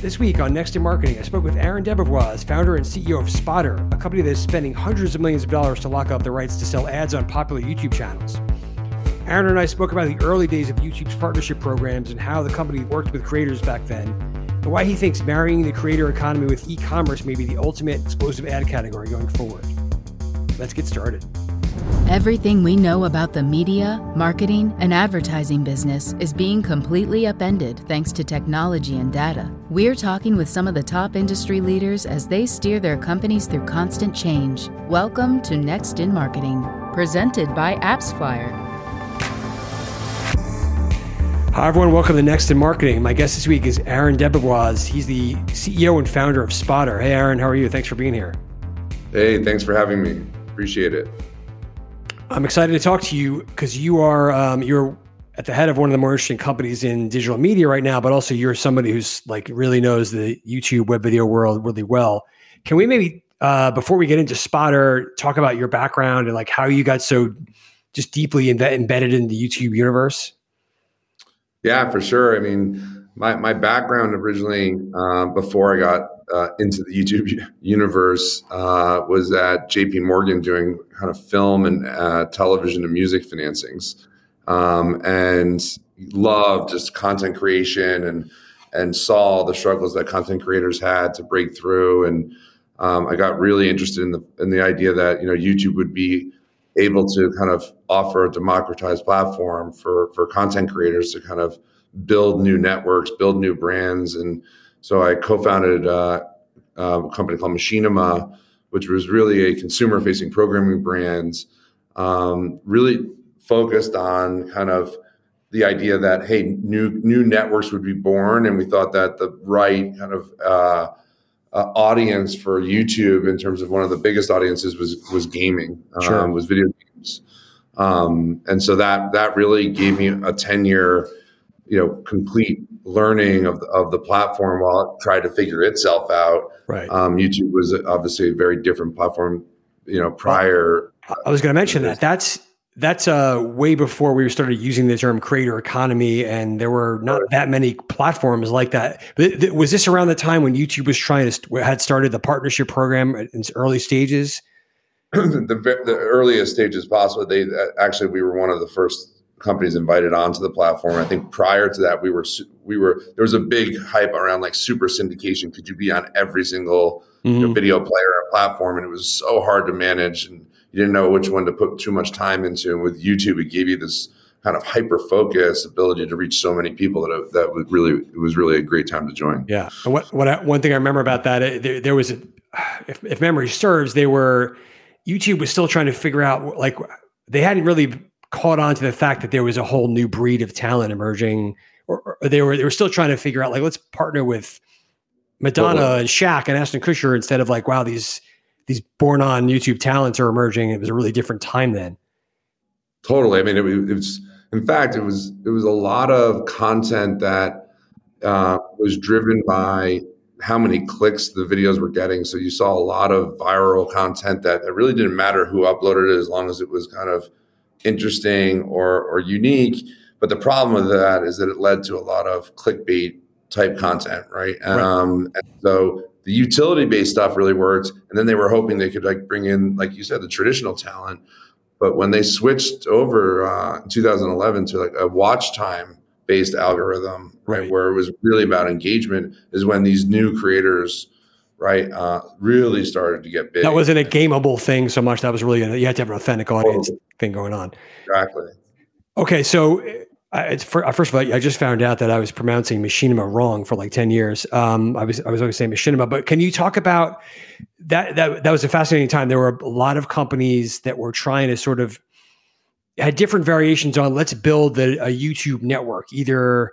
This week on Next in Marketing, I spoke with Aaron Debevoise, founder and CEO of Spotter, a company that is spending hundreds of millions of dollars to lock up the rights to sell ads on popular YouTube channels. Aaron and I spoke about the early days of YouTube's partnership programs and how the company worked with creators back then, and why he thinks marrying the creator economy with e commerce may be the ultimate explosive ad category going forward. Let's get started. Everything we know about the media, marketing, and advertising business is being completely upended thanks to technology and data. We're talking with some of the top industry leaders as they steer their companies through constant change. Welcome to Next in Marketing, presented by AppsFlyer. Hi, everyone. Welcome to Next in Marketing. My guest this week is Aaron Debevoise. He's the CEO and founder of Spotter. Hey, Aaron, how are you? Thanks for being here. Hey, thanks for having me. Appreciate it. I'm excited to talk to you because you are um, you're at the head of one of the more interesting companies in digital media right now, but also you're somebody who's like really knows the YouTube web video world really well. Can we maybe uh, before we get into Spotter talk about your background and like how you got so just deeply imbe- embedded in the YouTube universe? Yeah, for sure. I mean, my my background originally uh, before I got uh, into the YouTube universe uh, was at JP Morgan doing kind of film and uh, television and music financings, um, and loved just content creation and and saw the struggles that content creators had to break through. And um, I got really interested in the in the idea that you know YouTube would be able to kind of offer a democratized platform for for content creators to kind of build new networks, build new brands, and so I co-founded uh, a company called Machinima, which was really a consumer-facing programming brand, um, really focused on kind of the idea that hey, new new networks would be born, and we thought that the right kind of uh, uh, audience for YouTube in terms of one of the biggest audiences was was gaming, Sure. um, was video games, um, and so that that really gave me a ten year, you know, complete learning of the, of the platform while it tried to figure itself out. Right. Um, YouTube was obviously a very different platform, you know, prior. I was going to mention that. That's that's uh, way before we started using the term creator economy, and there were not that many platforms like that. But th- was this around the time when YouTube was trying to had started the partnership program in its early stages? the, the earliest stages possible. They uh, actually we were one of the first companies invited onto the platform. I think prior to that, we were we were there was a big hype around like super syndication. Could you be on every single you know, Mhm. video player or platform? And it was so hard to manage, and you didn't know which one to put too much time into. And with YouTube, it gave you this kind of hyper focus ability to reach so many people that that was really it was really a great time to join. Yeah. And what what I, one thing I remember about that there, there was, a, if, if memory serves, they were YouTube was still trying to figure out like they hadn't really caught on to the fact that there was a whole new breed of talent emerging, or, or they were they were still trying to figure out like let's partner with Madonna Totally. and Shaq and Ashton Kutcher instead of like wow these these born on YouTube talents are emerging. It was a really different time then. Totally. I mean, it, was- it was. In fact, it was. It was a lot of content that uh, was driven by how many clicks the videos were getting. So you saw a lot of viral content that it really didn't matter who uploaded it as long as it was kind of interesting or or unique. But the problem with that is that it led to a lot of clickbait type content, right? Right. Um, and so the utility based stuff really worked, and then they were hoping they could like bring in, like you said, the traditional talent. But when they switched over uh, in 2011 to like a watch time based algorithm, right, Right. where it was really about engagement, is when these new creators, right, uh, really started to get big. That wasn't a gameable thing so much. That was really a, you had to have an authentic audience Totally. thing going on. exactly. Okay, so it's for, uh, first of all, I just found out that I was pronouncing machinima wrong for like ten years. Um, I was I was always saying machinima, but can you talk about that? That that was a fascinating time. There were a lot of companies that were trying to sort of had different variations on let's build a, a YouTube network. Either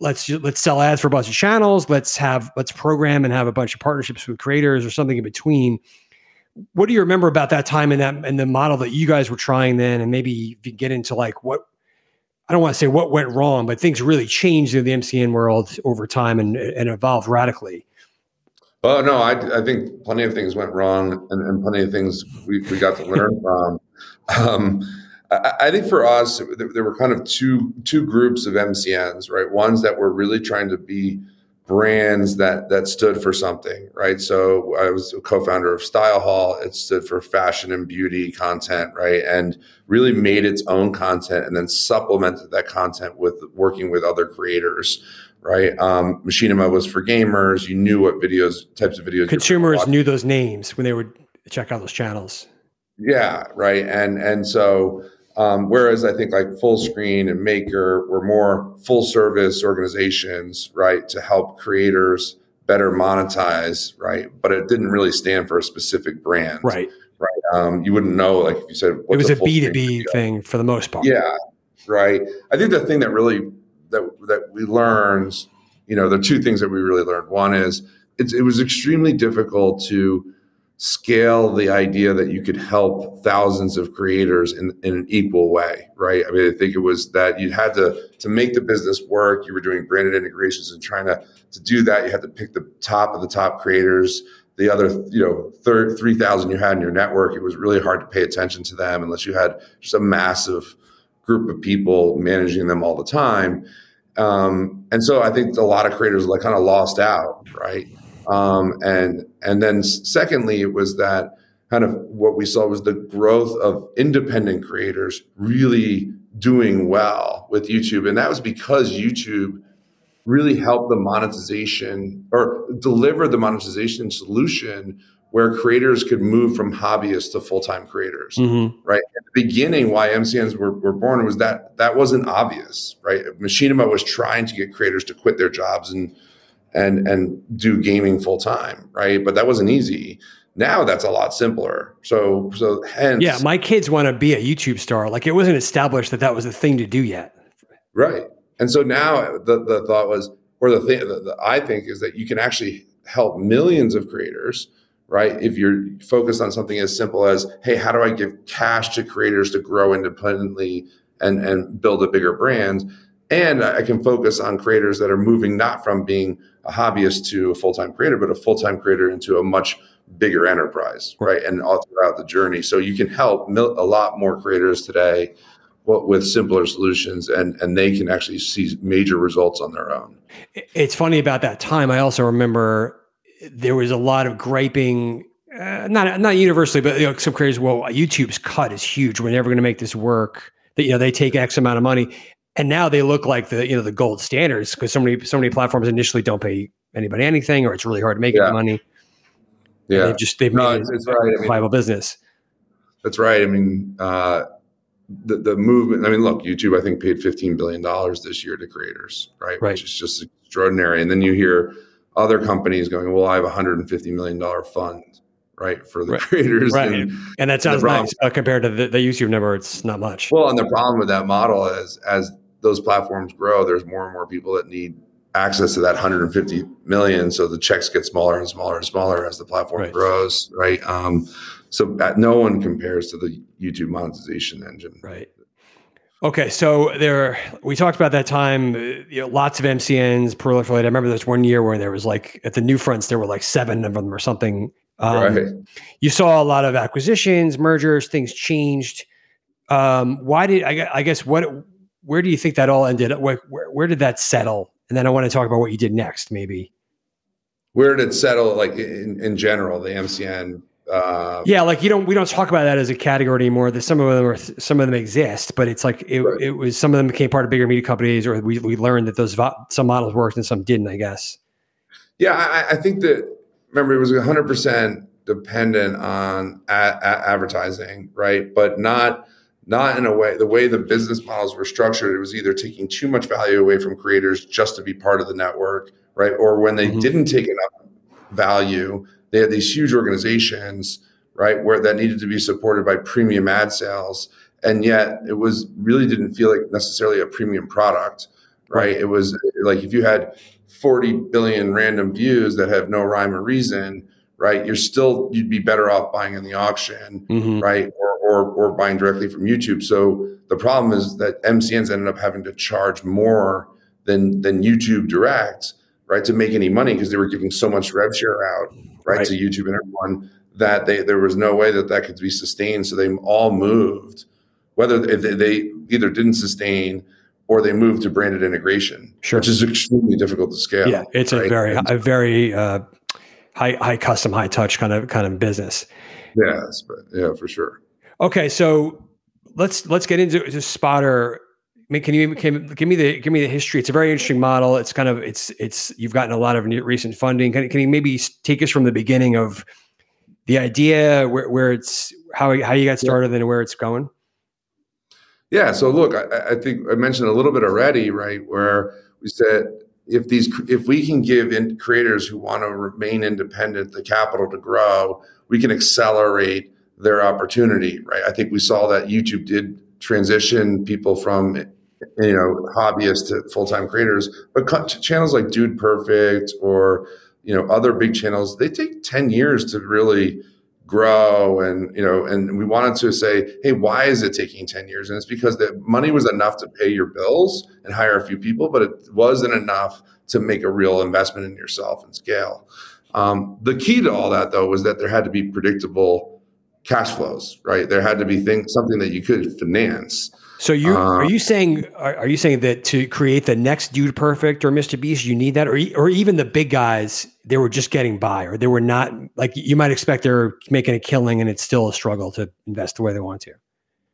let's let's sell ads for a bunch of channels, let's have let's program and have a bunch of partnerships with creators or something in between. What do you remember about that time and that and the model that you guys were trying then? And maybe if you get into like what I don't want to say what went wrong, but things really changed in the MCN world over time and, and evolved radically. Oh no, I, I think plenty of things went wrong, and, and plenty of things we, we got to learn from. Um, I, I think for us, there, there were kind of two two groups of MCNs, right? Ones that were really trying to be brands that that stood for something, right? So I was a co-founder of StyleHaul. It stood for fashion and beauty content, right? And really made its own content and then supplemented that content with working with other creators, right? Um, Machinima was for gamers. You knew what videos, types of videos. Consumers knew those names when they would check out those channels. Yeah, right. And and so um, whereas I think like Fullscreen and Maker were more full service organizations, right, to help creators better monetize, right? But it didn't really stand for a specific brand, right? Right. Um, you wouldn't know, like if you said it was a B two B thing for the most part. Yeah, right. I think the thing that really that that we learned, you know, the two things that we really learned. One is it was extremely difficult to scale the idea that you could help thousands of creators in, in an equal way right? I mean i think it was that you had to to make the business work. You were doing branded integrations and trying to to do that. You had to pick the top of the top creators. The other you know third 3000 you had in your network it was really hard to pay attention to them unless you had just a massive group of people managing them all the time. Um, and so i think a lot of creators like kind of lost out right um, and and then secondly, it was that kind of what we saw was the growth of independent creators really doing well with YouTube, and that was because YouTube really helped the monetization or deliver the monetization solution where creators could move from hobbyists to full-time creators mm-hmm. right? At the beginning why mcns were, were born was that that wasn't obvious right? Machinima was trying to get creators to quit their jobs and and mm-hmm. and do gaming full time, right? But that wasn't easy. Now that's a lot simpler. So so hence, yeah, my kids want to be a YouTube star. Like it wasn't established that that was the thing to do yet, right? And so now the the thought was, or the thing that I think is that you can actually help millions of creators right? If you're focused on something as simple as, hey, how do I give cash to creators to grow independently and, and build a bigger brand? And I can focus on creators that are moving not from being a hobbyist to a full-time creator, but a full-time creator into a much bigger enterprise, right? And all throughout the journey. So you can help a lot more creators today with simpler solutions and and they can actually see major results on their own. It's funny about that time. I also remember there was a lot of griping uh, not not universally, but you know, some creators. Well, YouTube's cut is huge. We're never going to make this work. That you know they take X amount of money, and now they look like the you know the gold standards because so many so many platforms initially don't pay anybody anything or it's really hard to make yeah. any money. Yeah, they've just they've no, made it's, right. a I mean, business. That's right. I mean, uh, the the movement. I mean, look, YouTube I think paid fifteen billion dollars this year to creators, right? Right. Which is just extraordinary. And then you hear other companies going, "Well, I have a hundred and fifty million dollar fund." right for the right. creators right and, and that sounds nice uh, compared to the, the youtube number it's not much well and the problem with that model is as those platforms grow, there's more and more people that need access to that 150 million. So the checks get smaller and smaller and smaller as the platform right. grows, right? Um, so no one compares to the YouTube monetization engine, right? Okay, so there we talked about that time. You know, lots of MCNs proliferated. I remember there's one year where there was like at the new fronts there were like seven of them or something. Um, right. You saw a lot of acquisitions, mergers, things changed. Um, why did I, I guess what where do you think that all ended? Where, where, where did that settle? And then I want to talk about what you did next, maybe. Where did it settle, like in, in general, the MCN? Uh, yeah, like you don't we don't talk about that as a category anymore. That some of them are some of them exist, but it's like it, right. it was some of them became part of bigger media companies, or we we learned that those vo- some models worked and some didn't. I guess. Yeah, I, I think that remember it was 100 percent dependent on a- a- advertising, right? But not not in a way the way the business models were structured it was either taking too much value away from creators just to be part of the network right or when they mm-hmm. didn't take enough value they had these huge organizations right where that needed to be supported by premium ad sales and yet it was really didn't feel like necessarily a premium product right, right. it was like if you had 40 billion random views that have no rhyme or reason right you're still you'd be better off buying in the auction mm-hmm. right or or, or buying directly from YouTube. So the problem is that MCNs ended up having to charge more than than YouTube Direct, right, to make any money because they were giving so much rev share out, right, right, to YouTube and everyone that they there was no way that that could be sustained. So they all moved, whether they, they either didn't sustain or they moved to branded integration, sure. which is extremely difficult to scale. Yeah, it's right? a very a very uh, high high custom, high touch kind of kind of business. Yes, but yeah, for sure. Okay, so let's let's get into to Spotter. I mean, can you can, give me the give me the history? It's a very interesting model. It's kind of it's it's you've gotten a lot of recent funding. Can, can you maybe take us from the beginning of the idea, where, where it's how how you got started, and where it's going? Yeah. So look, I, I think I mentioned a little bit already, right? Where we said if these if we can give creators who want to remain independent the capital to grow, we can accelerate their opportunity, right? I think we saw that YouTube did transition people from you know hobbyists to full-time creators but channels like dude perfect or you know other big channels they take 10 years to really grow and you know and we wanted to say hey why is it taking 10 years? And it's because the money was enough to pay your bills and hire a few people but it wasn't enough to make a real investment in yourself and scale. Um, the key to all that though was that there had to be predictable cash flows right? There had to be things something that you could finance so you uh, are you saying are, are, you saying that to create the next Dude Perfect or Mr. Beast, you need that, or or even the big guys, they were just getting by, or they were not like you might expect they're making a killing, and it's still a struggle to invest the way they want to.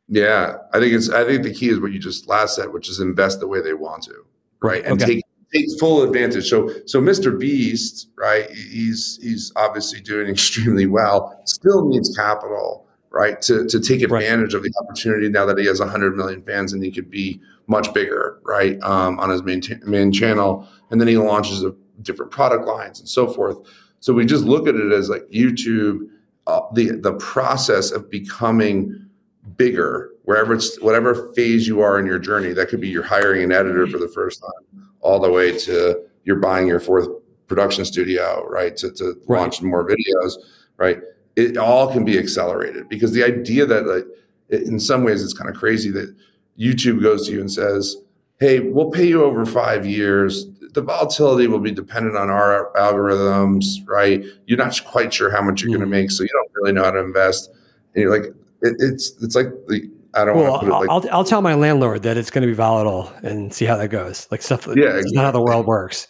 Yeah, I think it's. I think the key is what you just last said, which is invest the way they want to, right, and okay. take take full advantage. So so Mr. Beast, right? He's he's obviously doing extremely well. Still needs capital right? To, to take advantage right. of the opportunity now that he has 100 million fans and he could be much bigger, right, um, on his main, t- main channel. And then he launches a, different product lines and so forth. So we just look at it as like YouTube, uh, the the process of becoming bigger, wherever it's whatever phase you are in your journey. That could be you're hiring an editor for the first time, all the way to you're buying your fourth production studio, right, to, to right. launch more videos, right it all can be accelerated because the idea that like in some ways it's kind of crazy that YouTube goes to you and says, "Hey, we'll pay you over 5 years. The volatility will be dependent on our algorithms, right? You're not quite sure how much you're mm-hmm. going to make, so you don't really know how to invest." And you're like it, it's it's like the I don't well, like, I'll, I'll tell my landlord that it's going to be volatile and see how that goes. Like stuff, yeah, exactly. not how the world works.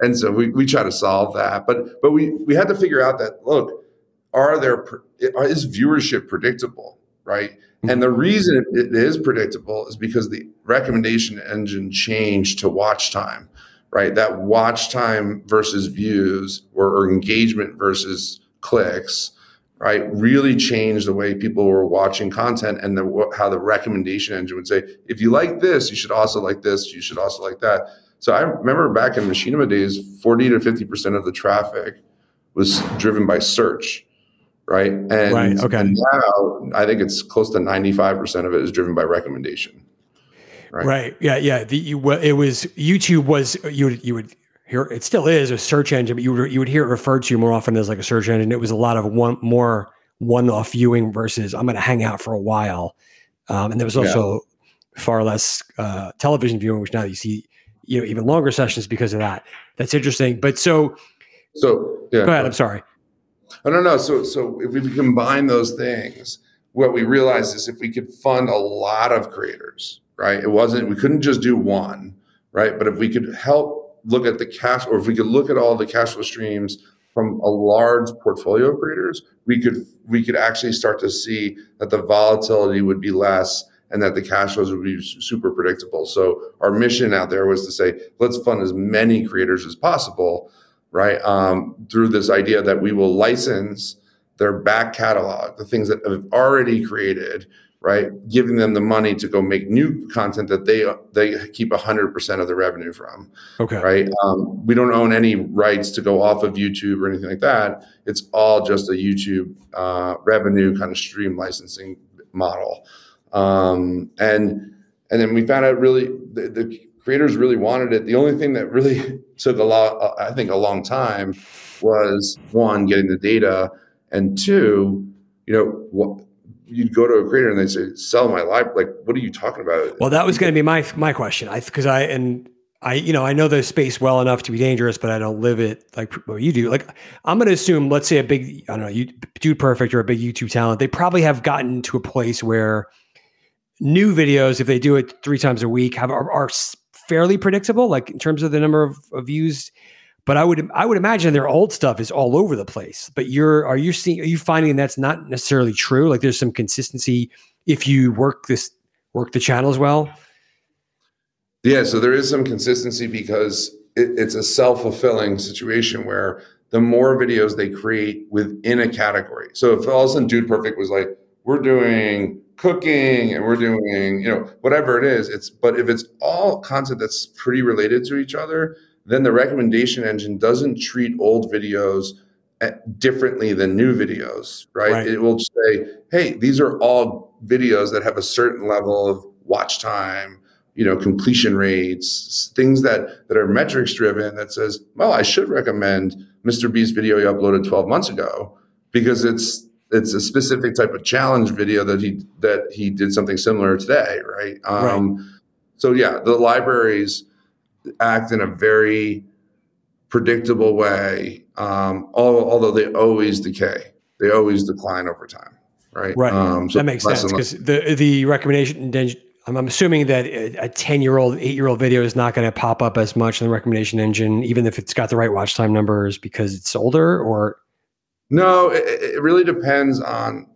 And so we, we try to solve that, but but we we had to figure out that look, are there is viewership predictable right? Mm-hmm. and the reason it is predictable is because the recommendation engine changed to watch time right? That watch time versus views or, or engagement versus clicks right really changed the way people were watching content and the, how the recommendation engine would say if you like this you should also like this you should also like that. So i remember back in machinima days 40 to 50% of the traffic was driven by search right? And, right. Okay. And now I think it's close to 95% of it is driven by recommendation. Right. right. Yeah. Yeah. The, you, it was YouTube was you would you would hear it still is a search engine, but you would you would hear it referred to more often as like a search engine. It was a lot of one more one off viewing versus I'm going to hang out for a while, um, and there was also yeah. far less uh, television viewing, which now you see you know even longer sessions because of that. That's interesting. But so so yeah. Go ahead. I'm sorry. I don't know. So, so if we combine those things, what we realized is if we could fund a lot of creators, right? It wasn't we couldn't just do one, right? But if we could help look at the cash, or if we could look at all the cash flow streams from a large portfolio of creators, we could we could actually start to see that the volatility would be less and that the cash flows would be super predictable. So our mission out there was to say, let's fund as many creators as possible right? Um, through this idea that we will license their back catalog, the things that have already created, right? Giving them the money to go make new content that they they keep hundred percent of the revenue from. Okay. Right. Um, we don't own any rights to go off of YouTube or anything like that. It's all just a YouTube uh, revenue kind of stream licensing model. Um, and and then we found out really the, the creators really wanted it. The only thing that really took a lot, uh, I think, a long time was one, getting the data, and two, you know, what you'd go to a creator and they say, "Sell my life." Like, what are you talking about? Well, that was going to be my my question. I because I and I, you know, I know the space well enough to be dangerous, but I don't live it like you do. Like, I'm going to assume, let's say a big, I don't know, you, Dude Perfect or a big YouTube talent, they probably have gotten to a place where new videos, if they do it three times a week, have are, are fairly predictable, like in terms of the number of, of views. But I would I would imagine their old stuff is all over the place. But you're are you seeing are you finding that's not necessarily true? Like there's some consistency if you work this work the channels well. Yeah, so there is some consistency because it, it's a self fulfilling situation where the more videos they create within a category. So if all of a sudden Dude Perfect was like, we're doing cooking and we're doing, you know, whatever it is, it's but if it's all content that's pretty related to each other, then the recommendation engine doesn't treat old videos eh, differently than new videos, right? right? It will say, hey, these are all videos that have a certain level of watch time, you know completion rates things that that are metrics driven that says well i should recommend mr beast video he uploaded 12 months ago because it's it's a specific type of challenge video that he that he did something similar today right, um, right. so yeah the libraries act in a very predictable way um, although they always decay they always decline over time right right um, so that makes sense because the the recommendation I'm, I'm assuming that a 10 year old, eight year old video is not going to pop up as much in the recommendation engine, even if it's got the right watch time numbers because it's older or. No, it, it really depends on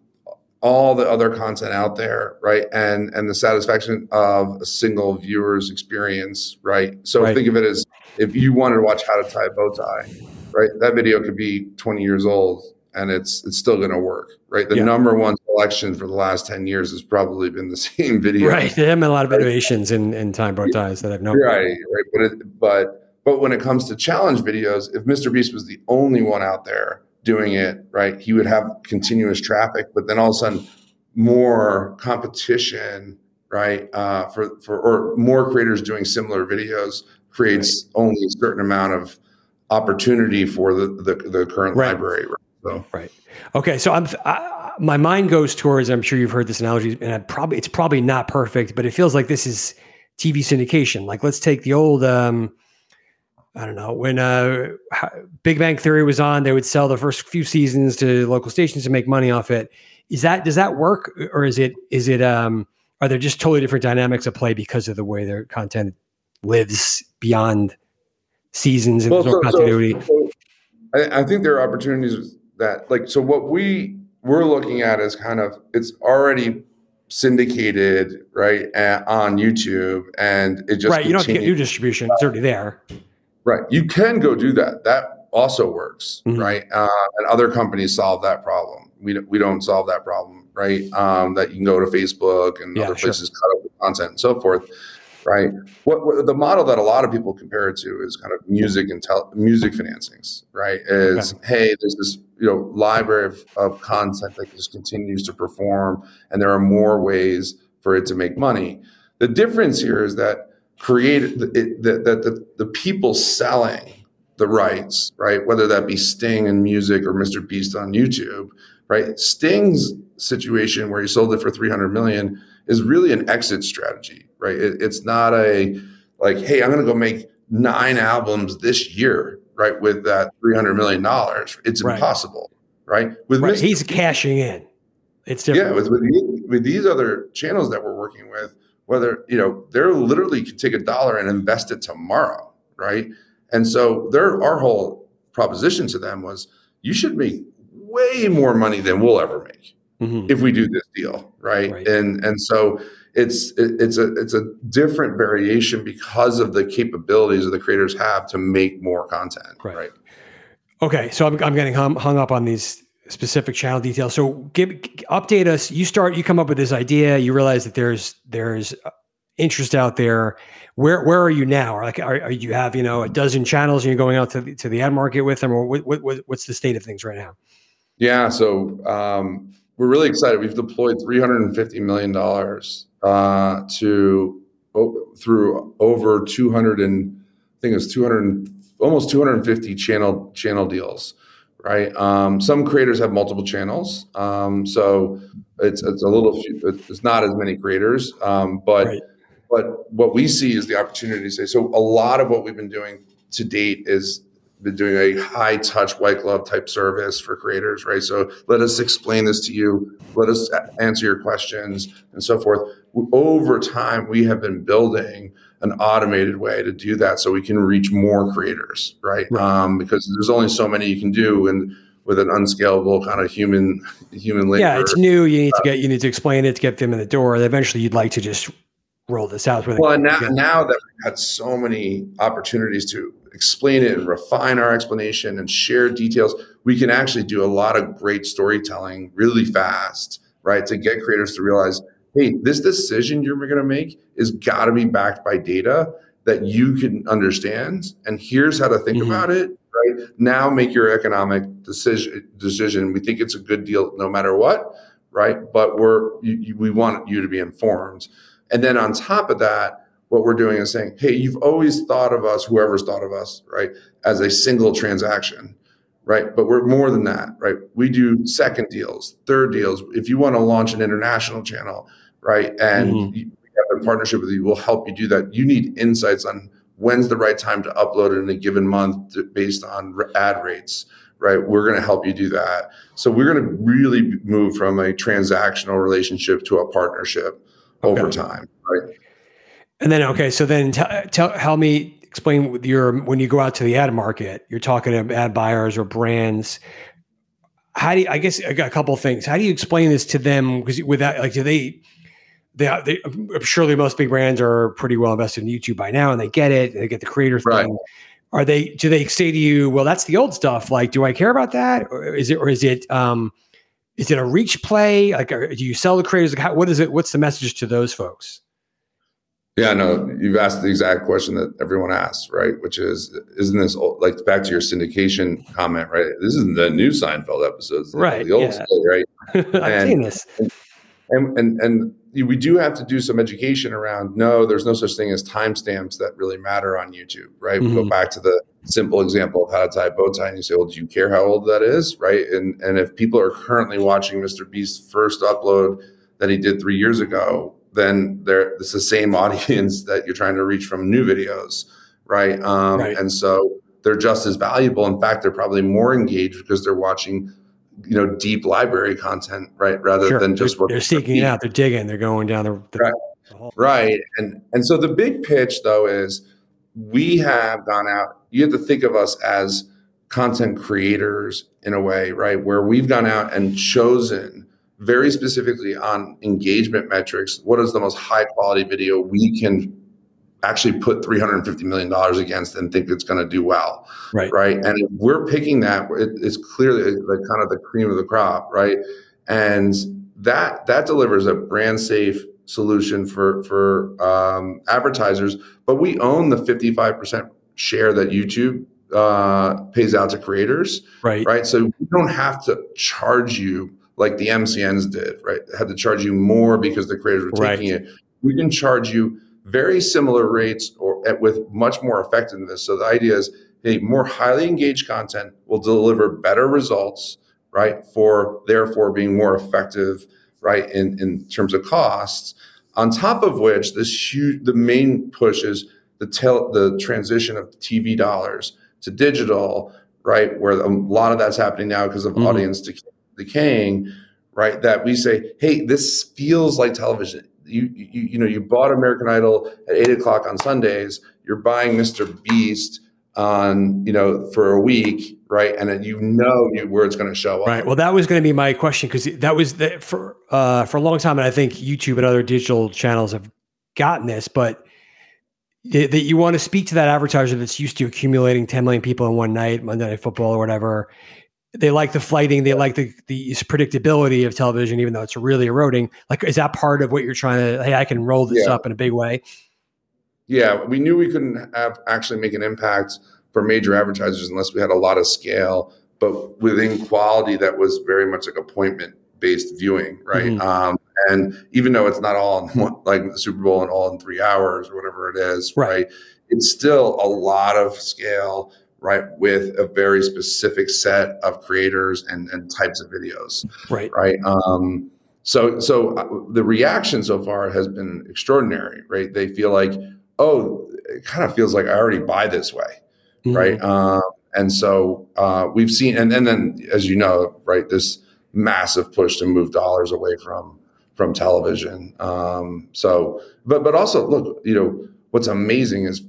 all the other content out there, right? And and the satisfaction of a single viewer's experience, right? So right. think of it as if you wanted to watch how to tie a bow tie, right? That video could be 20 years old and it's it's still going to work, right? The yeah. number one selection for the last ten years has probably been the same video, right? There have been a lot of innovations in in time bow ties that I've known, right? Right, but it, but but when it comes to challenge videos, if Mr. Beast was the only one out there doing it, right, he would have continuous traffic, but then all of a sudden more competition, right, uh, for for or more creators doing similar videos creates right. only a certain amount of opportunity for the the, the current right. library. Right? So right. Okay. So I'm I, my mind goes towards. I'm sure you've heard this analogy, and I probably it's probably not perfect, but it feels like this is TV syndication. Like let's take the old. Um, I don't know when uh, Big Bang Theory was on, they would sell the first few seasons to local stations to make money off it. Is that does that work, or is it is it um, are there just totally different dynamics at play because of the way their content lives beyond seasons and well, so, continuity? So, so I, I think there are opportunities that like so what we we're looking at is kind of it's already syndicated right at, on YouTube and it just right. You don't get new distribution; it's already there. Right. You can go do that. That also works, mm-hmm. right? Uh, and other companies solve that problem. We we don't solve that problem, right? Um, that you can go to Facebook and yeah, other places, sure. cut up content and so forth right? What, what, the model that a lot of people compare it to is kind of music and tel- music financings, right? Is okay. hey, there's this you know library of, of content that just continues to perform, and there are more ways for it to make money. The difference here is that create that the, the people selling the rights, right? Whether that be Sting and music or Mr. Beast on YouTube, right? Sting's situation where he sold it for 300 million is really an exit strategy, right? It, it's not a like, hey, I'm going to go make nine albums this year, right? With that 300 million dollars, it's right. impossible, right? With right. Mr. he's cashing in. It's different. Yeah, with, with with these other channels that we're working with, whether you know they're literally could take a dollar and invest it tomorrow, right? And so their our whole proposition to them was, you should make way more money than we'll ever make mm-hmm. if we do this deal, right? right? And and so it's it's a it's a different variation because of the capabilities that the creators have to make more content, right? right? Okay, so I'm I'm getting hung, hung up on these specific channel details. So give update us. You start. You come up with this idea. You realize that there's there's interest out there. Where where are you now? Like, are, are you have you know a dozen channels and you're going out to the, to the ad market with them, or what, what, what's the state of things right now? Yeah, so um, we're really excited. We've deployed $350 million uh, to through over 200 and I think it's 200 almost 250 channel channel deals, right? Um, some creators have multiple channels, um, so it's it's a little few, it's not as many creators, um, but right. but what we see is the opportunity to say so. A lot of what we've been doing to date is been doing a high touch white glove type service for creators, right? So let us explain this to you, let us answer your questions, and so forth. Over time, we have been building an automated way to do that so we can reach more creators, right? right. Um, because there's only so many you can do, and with an unscalable kind of human human labor. Yeah, it's new. You need to get you need to explain it to get them in the door. Eventually, you'd like to just roll this out. Well, now, now that we've had so many opportunities to explain it and refine our explanation and share details, we can actually do a lot of great storytelling really fast, right? To get creators to realize, hey, this decision you're going to make is got to be backed by data that you can understand, and here's how to think mm-hmm. about it. Right now, make your economic decision. Decision. We think it's a good deal, no matter what. Right, but we're you, you, we want you to be informed. And then on top of that, what we're doing is saying, hey, you've always thought of us, whoever's thought of us, right, as a single transaction, right? But we're more than that, right? We do second deals, third deals. If you want to launch an international channel, right, and mm-hmm. we have a partnership with you, we'll help you do that. You need insights on when's the right time to upload in a given month based on ad rates right we're going to help you do that so we're going to really move from a transactional relationship to a partnership okay. over time, right? And then, okay, so then t- tell, help me explain your when you go out to the ad market, you're talking to ad buyers or brands. How do you, I guess I got a couple of things. How do you explain this to them? Because without like, do they, they, they, surely most big brands are pretty well invested in YouTube by now, and they get it. They get the creator right. thing. Are they? Do they say to you, "Well, that's the old stuff"? Like, do I care about that, or is it, or is it? Um, is it a reach play? Like, do you sell the creators? Like, how, what is it? What's the message to those folks? Yeah, no, you've asked the exact question that everyone asks, right? Which is, isn't this old, like back to your syndication comment, right? This isn't the new Seinfeld episodes, right? The old yeah. right? I've and, seen this. And, and and we do have to do some education around. No, there's no such thing as timestamps that really matter on YouTube, right? Mm-hmm. We go mm-hmm. back to the simple example of how to tie a bow tie and you say well do you care how old that is right and and if people are currently watching mr beast's first upload that he did three years ago then they're it's the same audience that you're trying to reach from new videos right um right. and so they're just as valuable in fact they're probably more engaged because they're watching you know deep library content right rather sure. than just they're, they're seeking it out they're digging they're going down the, the right. right and and so the big pitch though is we have gone out you have to think of us as content creators in a way, right? Where we've gone out and chosen very specifically on engagement metrics what is the most high quality video we can actually put $350 million against and think it's going to do well right right and if we're picking that it's clearly the kind of the cream of the crop right and that that delivers a brand safe solution for for um, advertisers but we own the 55% share that YouTube uh, pays out to creators. Right. Right. So we don't have to charge you like the MCNs did, right? Had to charge you more because the creators were taking right. it. We can charge you very similar rates or at, with much more effectiveness. So the idea is, hey, more highly engaged content will deliver better results, right? For therefore being more effective, right? In in terms of costs. On top of which, this huge, the main push is the tel- the transition of TV dollars to digital, right? Where a lot of that's happening now because of mm-hmm. audience decaying, right? That we say, hey, this feels like television. You, you you know you bought American Idol at eight o'clock on Sundays. You're buying Mr. Beast on you know for a week right and then you know you, where it's going to show up right well that was going to be my question because that was the, for uh for a long time and i think youtube and other digital channels have gotten this but that you want to speak to that advertiser that's used to accumulating 10 million people in one night, Monday Night Football or whatever. They like the flighting, they like the the predictability of television, even though it's really eroding. Like, is that part of what you're trying to? Hey, I can roll this yeah. up in a big way. Yeah, we knew we couldn't have actually make an impact for major advertisers unless we had a lot of scale, but within quality that was very much like appointment based viewing, right? Mm-hmm. Um, and even though it's not all in one, like the Super Bowl and all in three hours or whatever it is, right. right? It's still a lot of scale, right? With a very specific set of creators and, and types of videos, right? Right. Um, so, so uh, the reaction so far has been extraordinary, right? They feel like, oh, it kind of feels like I already buy this way, mm-hmm. right? Um, And so uh, we've seen, and, and then as you know, right, this massive push to move dollars away from from television. Um, so, but but also look, you know, what's amazing is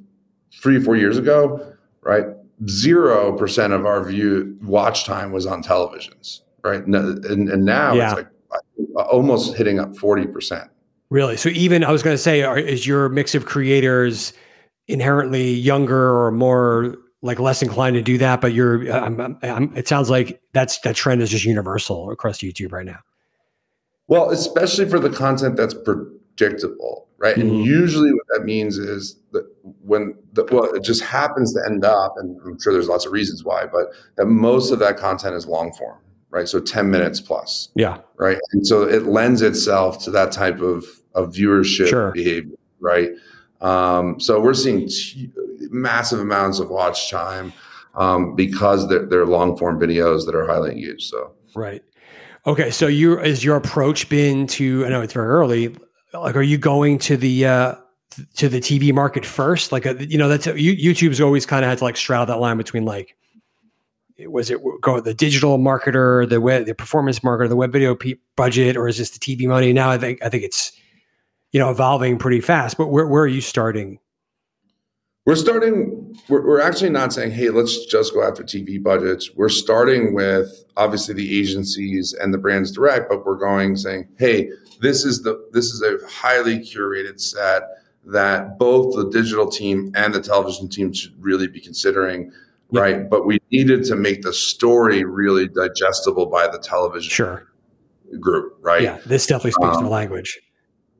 three four years ago, right? Zero percent of our view watch time was on televisions, right? And, and now yeah. it's like uh, almost hitting up forty percent. Really? So even I was going to say, are, is your mix of creators inherently younger or more like less inclined to do that? But you're, I'm, I'm, it sounds like that's that trend is just universal across YouTube right now. Well, especially for the content that's predictable, right? Mm-hmm. And usually what that means is that when the, well, it just happens to end up, and I'm sure there's lots of reasons why, but that most of that content is long form, right? So 10 minutes plus. Yeah. Right. And so it lends itself to that type of, of viewership sure. behavior, right? Um, so we're seeing t- massive amounts of watch time um, because they're, they're long form videos that are highly engaged. So, right. Okay, so you is your approach been to? I know it's very early. Like, are you going to the uh, to the TV market first? Like, uh, you know, that's a, YouTube's always kind of had to like straddle that line between like, was it go the digital marketer, the web, the performance marketer, the web video pe- budget, or is this the TV money? Now, I think I think it's you know evolving pretty fast. But where where are you starting we're starting, we're, we're actually not saying, hey, let's just go after TV budgets. We're starting with obviously the agencies and the brands direct, but we're going saying, hey, this is the this is a highly curated set that both the digital team and the television team should really be considering yeah. right but we needed to make the story really digestible by the television sure. group right yeah this definitely speaks um, language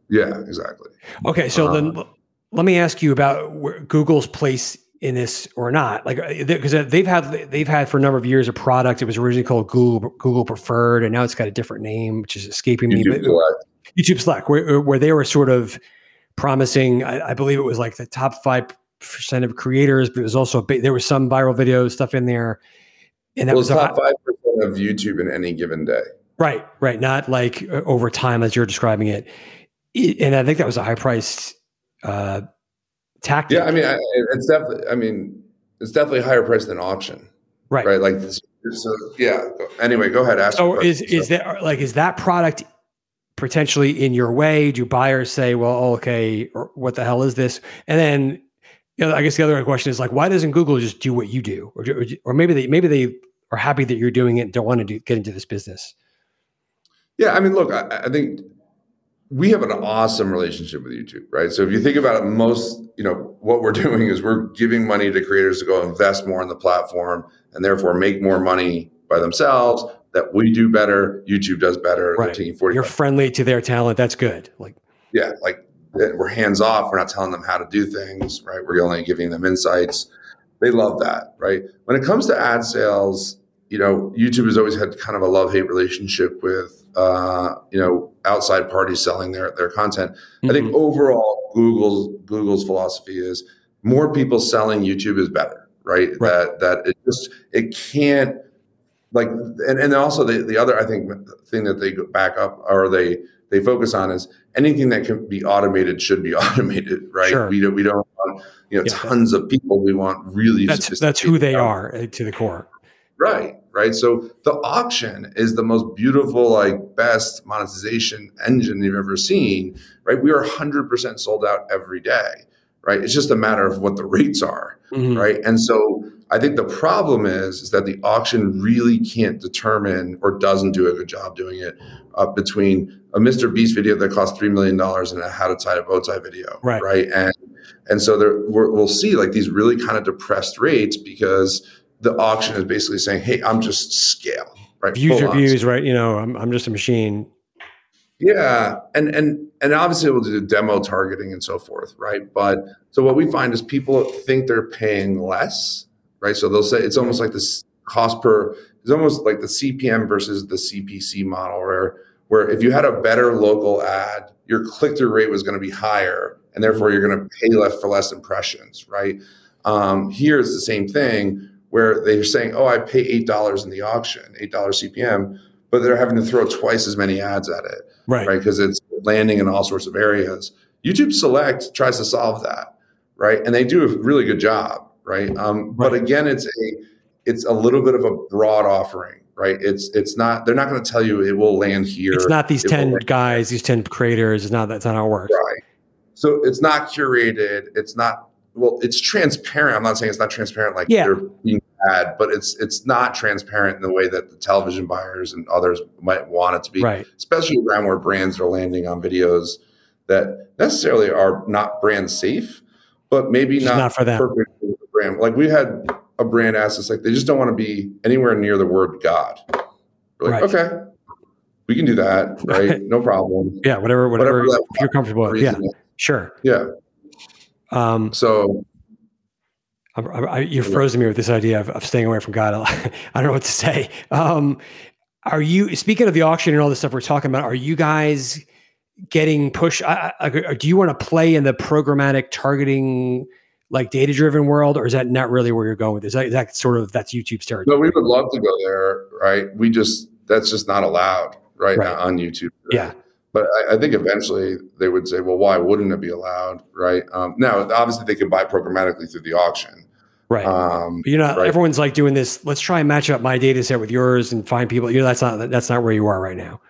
yeah exactly okay so um, then let me ask you about Google's place in this or not like because uh, they've had they've had for a number of years a product it was originally called google google preferred and now it's got a different name which is escaping me but. Youtube Select, where, where they were sort of promising I, I, believe it was like the top five percent of creators but it was also there was some viral video stuff in there and that well, was top five percent of youtube in any given day right right not like uh, over time as you're describing it and i think that was a high priced uh, tactic. Yeah, I mean, I, it's definitely. I mean, it's definitely higher price than auction. Right. Right. Like this. So yeah. Anyway, go ahead. Ask. So is is that like is that product potentially in your way? Do buyers say, "Well, okay, what the hell is this?" And then, you know, I guess the other question is like, why doesn't Google just do what you do, or or maybe they maybe they are happy that you're doing it and don't want to do, get into this business. Yeah, I mean, look, I, I think we have an awesome relationship with YouTube, right? So if you think about it, most, you know, what we're doing is we're giving money to creators to go invest more in the platform and therefore make more money by themselves. That we do better, YouTube does better. Right. taking 40 You're friendly to their talent. That's good. Like, yeah, like we're hands off. We're not telling them how to do things, right? We're only giving them insights. They love that, right? When it comes to ad sales, you know, YouTube has always had kind of a love hate relationship with, uh, you know, outside parties selling their their content. Mm-hmm. I think mm-hmm. overall, Google's Google's philosophy is more people selling YouTube is better, right? right. That that it just it can't like, and and also the the other I think thing that they back up or they they focus on is anything that can be automated should be automated, right? Sure. We don't we don't want you know yeah, tons of people. We want really that's that's who they are uh, to the core. Right, right. So the auction is the most beautiful, like best monetization engine you've ever seen, right? We are 100% sold out every day, right? It's just a matter of what the rates are, mm-hmm. right? And so I think the problem is, is that the auction really can't determine or doesn't do a good job doing it uh, between a Mr. Beast video that costs $3 million and a how to tie a bow tie video, right? right? And and so there, we'll see like these really kind of depressed rates because the auction is basically saying, "Hey, I'm just scale, right? Views views, right? You know, I'm I'm just a machine." Yeah, and and and obviously we'll do demo targeting and so forth, right? But so what we find is people think they're paying less, right? So they'll say it's almost like this cost per. It's almost like the CPM versus the CPC model, where where if you had a better local ad, your click through rate was going to be higher, and therefore you're going to pay less for less impressions, right? Um, here is the same thing where they're saying, "Oh, I pay eight dollars in the auction, eight dollars CPM," but they're having to throw twice as many ads at it, right? Right, because it's landing in all sorts of areas. YouTube Select tries to solve that, right, and they do a really good job, right? Um, right. But again, it's a it's a little bit of a broad offering, right? It's it's not they're not going to tell you it will land here. It's not these ten guys, these ten creators. It's not that's not how it works. Right. So it's not curated. It's not well. It's transparent. I'm not saying it's not transparent. Like yeah. they're being bad, but it's it's not transparent in the way that the television buyers and others might want it to be. Right. Especially around where brands are landing on videos that necessarily are not brand safe, but maybe not, not for them. perfect for brand. Like we had a brand ask us, like they just don't want to be anywhere near the word God. We're like, Right. okay, we can do that, right? No problem. Yeah, whatever, whatever, Whatever that if you're comfortable with. Yeah, sure. Yeah. Um, So I, I, you're frozen me with this idea of, of staying away from God. I don't know what to say. Um, are you speaking of the auction and all the stuff we're talking about? Are you guys getting pushed? I, I, or do you want to play in the programmatic targeting, like data driven world, or is that not really where you're going with this? Is that, is that sort of that's YouTube's territory? no, we would love to go there, right? We just that's just not allowed right, Right. now on YouTube. Yeah. But I, I think eventually they would say, well, why wouldn't it be allowed, right? Um, now, obviously, they can buy programmatically through the auction. Right. Um, you know, right. everyone's like doing this. Let's try and match up my data set with yours and find people. You know, that's not that's not where you are right now.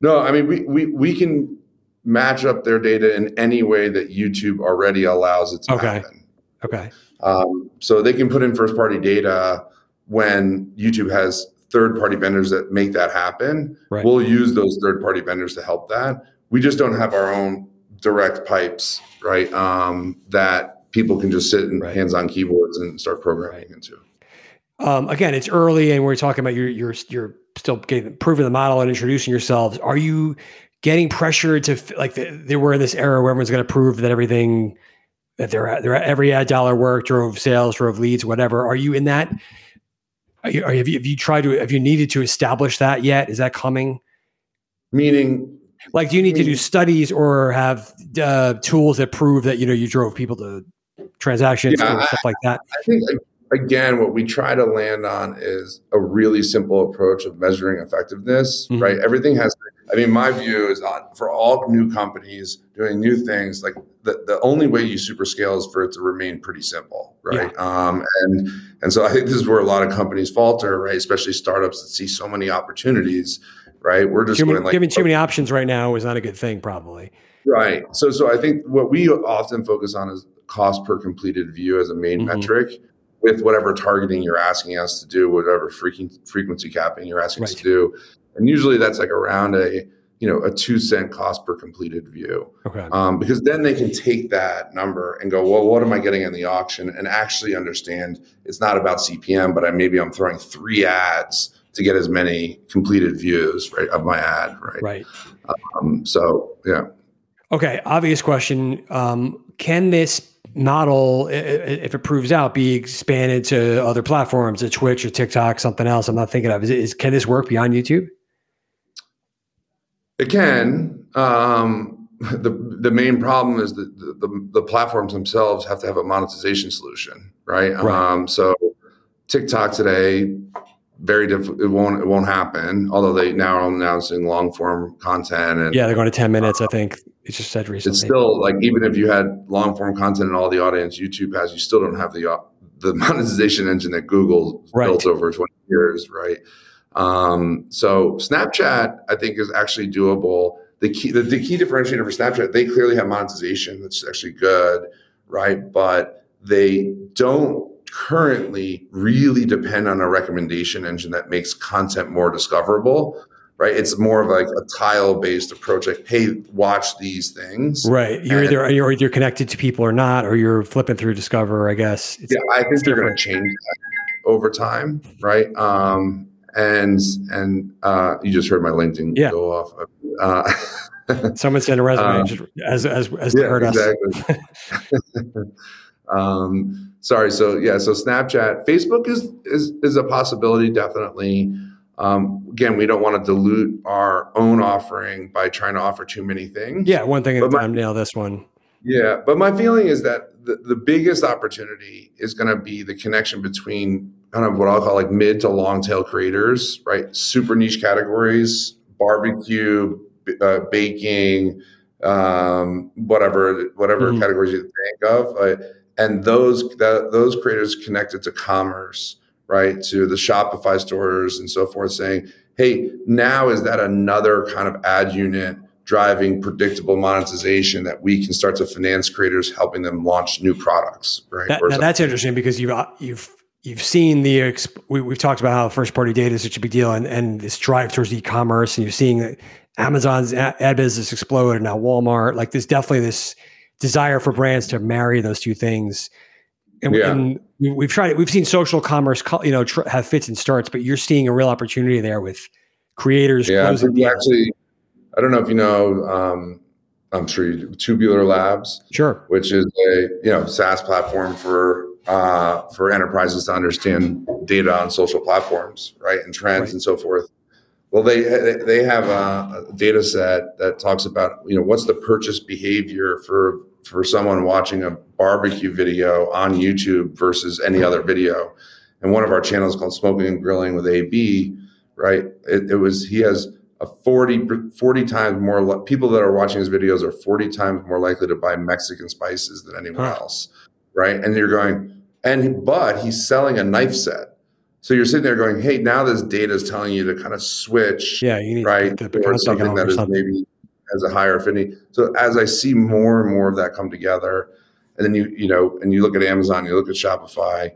No, I mean we we we can match up their data in any way that YouTube already allows it to Okay. happen. Okay. Um, so they can put in first party data when YouTube has third party vendors that make that happen. Right. We'll use those third party vendors to help that. We just don't have our own direct pipes, right? Um, that people can just sit in Right. hands on keyboards and start programming into. Um, again, it's early, and we're talking about you're you're you're still getting, proving the model and introducing yourselves. Are you getting pressured to like the, they were in this era where everyone's going to prove that everything that their their every ad dollar worked, drove sales, drove leads, whatever? Are you in that? Are you, are, have you have you tried to have you needed to establish that yet? Is that coming? Meaning, Like, do you need to Mm. do studies or have uh, tools that prove that you know you drove people to transactions Yeah, or I- stuff like that? I think again, what we try to land on is a really simple approach of measuring effectiveness, Mhm. right? Everything has, I mean, my view is on for all new companies doing new things, like the, the only way you super scale is for it to remain pretty simple, right? Um, and and so I think this is where a lot of companies falter, right? Especially startups that see so many opportunities, right? We're just many, like giving too many options right now is not a good thing, probably. Right. So so I think what we often focus on is cost per completed view as a main Mhm. metric with whatever targeting you're asking us to do, whatever frequency frequency capping you're asking us to do. And usually that's like around a you know a two cent cost per completed view Okay. um, because then they can take that number and go well what am i getting in the auction and actually understand it's not about cpm but I, maybe i'm throwing three ads to get as many completed views right of my ad right, Right. Um, so yeah Okay. Obvious question. Um, can this model, if it proves out, be expanded to other platforms, a Twitch or TikTok, something else? I'm not thinking of. Is, is can this work beyond YouTube? It can. Um, the the main problem is that the, the, the platforms themselves have to have a monetization solution, right? Right. Um, so TikTok today, very difficult. It won't it won't happen. Although they now are announcing long form content, and Yeah, they're going to 10 minutes. I think it just said recently. it's still like even if you had long form content and all the audience YouTube has, you still don't have the the monetization engine that Google Right. built over 20 years, right? Um, so Snapchat, I think, is actually doable. The key the, the key differentiator for Snapchat, they clearly have monetization that's actually good, right? But they don't currently really depend on a recommendation engine that makes content more discoverable. Right, it's more of like a tile-based approach. Like, hey, watch these things. right. You're and- either you're either connected to people or not, or you're flipping through Discover. I guess. It's, yeah, I think they're going to change that over time, right? Um, and and uh, you just heard my LinkedIn Yeah. go off. Uh, Someone sent a resume Um, just as as as they yeah, heard us. exactly. um, sorry. So yeah. So Snapchat, Facebook is is is a possibility, definitely. Um, again, we don't want to dilute our own offering by trying to offer too many things. Yeah, one thing at a time. Nail this one. Yeah, but my feeling is that the, the biggest opportunity is going to be the connection between kind of what I'll call like mid to long tail creators, right? Super niche categories, barbecue, b- uh, baking, um, whatever, whatever Mhm. categories you think of, uh, and those that, those creators connected to commerce, right, to the Shopify stores and so forth, saying, hey, now is that another kind of ad unit driving predictable monetization that we can start to finance creators, helping them launch new products, right? That, now that's interesting because you've you've you've seen the we, have talked about how first party data is such a big deal and, and this drive towards e-commerce and you're seeing Amazon's ad business explode and now Walmart like there's definitely this desire for brands to marry those two things and, yeah. and we've tried it. we've seen social commerce you know tr- have fits and starts but you're seeing a real opportunity there with creators yeah actually I don't know if you know um, I'm sure you do, Tubular Labs sure which is a you know SaaS platform for uh, for enterprises to understand data on social platforms, right, and trends right. and so forth. Well, they they have a, data set that talks about you know what's the purchase behavior for for someone watching a barbecue video on YouTube versus any other video. And one of our channels called Smoking and Grilling with AB, right? It, it was he has a 40, 40 times more people that are watching his videos are 40 times more likely to buy Mexican spices than anyone huh. else right? And you're going, and but he's selling a knife set. So you're sitting there going, hey, now this data is telling you to kind of switch, yeah, you need right, to or something that is maybe has a higher affinity. So as I see more and more of that come together, and then you you know, and you look at Amazon, you look at Shopify,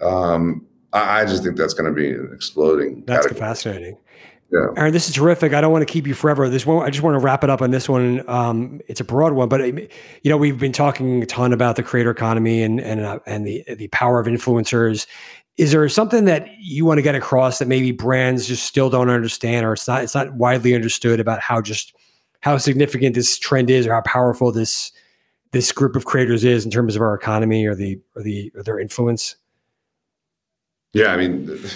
um, I, I just think that's going to be an exploding. That's category. fascinating. Yeah. Aaron, this is terrific. I don't want to keep you forever. This one, I just want to wrap it up on this one. Um, it's a broad one, but you know, we've been talking a ton about the creator economy and and uh, and the the power of influencers. Is there something that you want to get across that maybe brands just still don't understand, or it's not it's not widely understood about how just how significant this trend is, or how powerful this this group of creators is in terms of our economy or the or the or their influence? Yeah, I mean.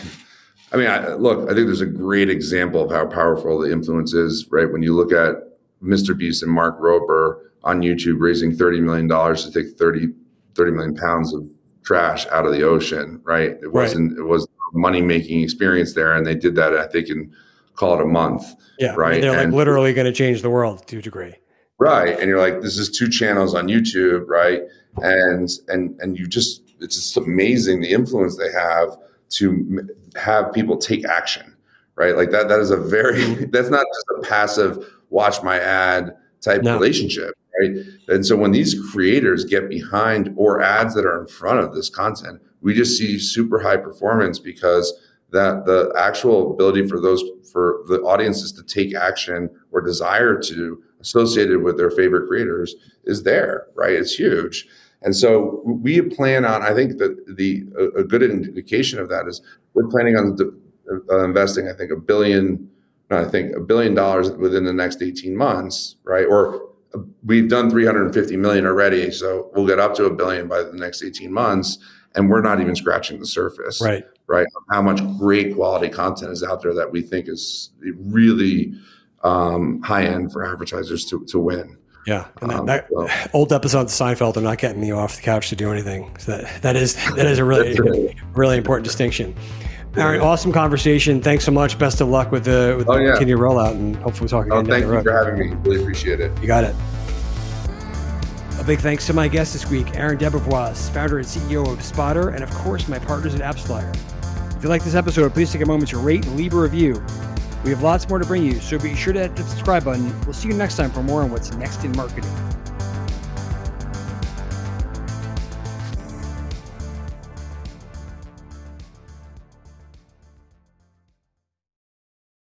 I mean, I, look, I think there's a great example of how powerful the influence is, right? When you look at Mr. Beast and Mark Rober on YouTube raising $30 million to take 30, 30 million pounds of trash out of the ocean, right? It wasn't, it was money making experience there. And they did that, I think, in call it a month. Yeah. Right. they're and, like literally going to change the world to a degree. Right. And you're like, this is two channels on YouTube, right? And, and, and you just, it's just amazing the influence they have to have people take action, right? Like that, that is a very, mm-hmm. that's not just a passive watch my ad type no. relationship, right? And so when these creators get behind or ads that are in front of this content, we just see super high performance because that the actual ability for those for the audiences to take action or desire to associated with their favorite creators is there, right? It's huge. And so we plan on, I think that the a, good indication of that is we're planning on uh, investing, I think, a billion, no, I think a billion dollars within the next 18 months, right? Or uh, we've done 350 million already. So we'll get up to a billion by the next 18 months. And we're not even scratching the surface. Right. Right. How much great quality content is out there that we think is really um, high end for advertisers to, to win. Yeah, and that, um, that well, old episode of Seinfeld, they're not getting you off the couch to do anything. So that that is that is a really really important distinction. All right, awesome conversation. Thanks so much. Best of luck with the with oh, the yeah. continued rollout, and hopefully we'll talk again. Oh, thank you for having me. Really appreciate it. You got it. A big thanks to my guest this week, Aaron DeBevoise, founder and CEO of Spotter, and of course my partners at AppsFlyer. If you like this episode, please take a moment to rate and leave a review. We have lots more to bring you, so be sure to hit the subscribe button. We'll see you next time for more on what's next in marketing.